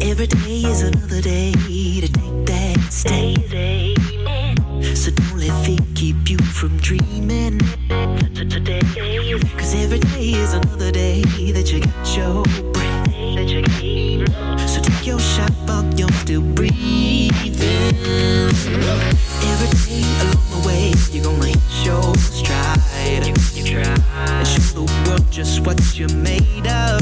Every day is another day to take that step. So don't let fear keep you from dreaming. Cause every day is another day that you got your breath. So take your shot while you're still breathing. Every day along the way, you're gonna just what you're made of.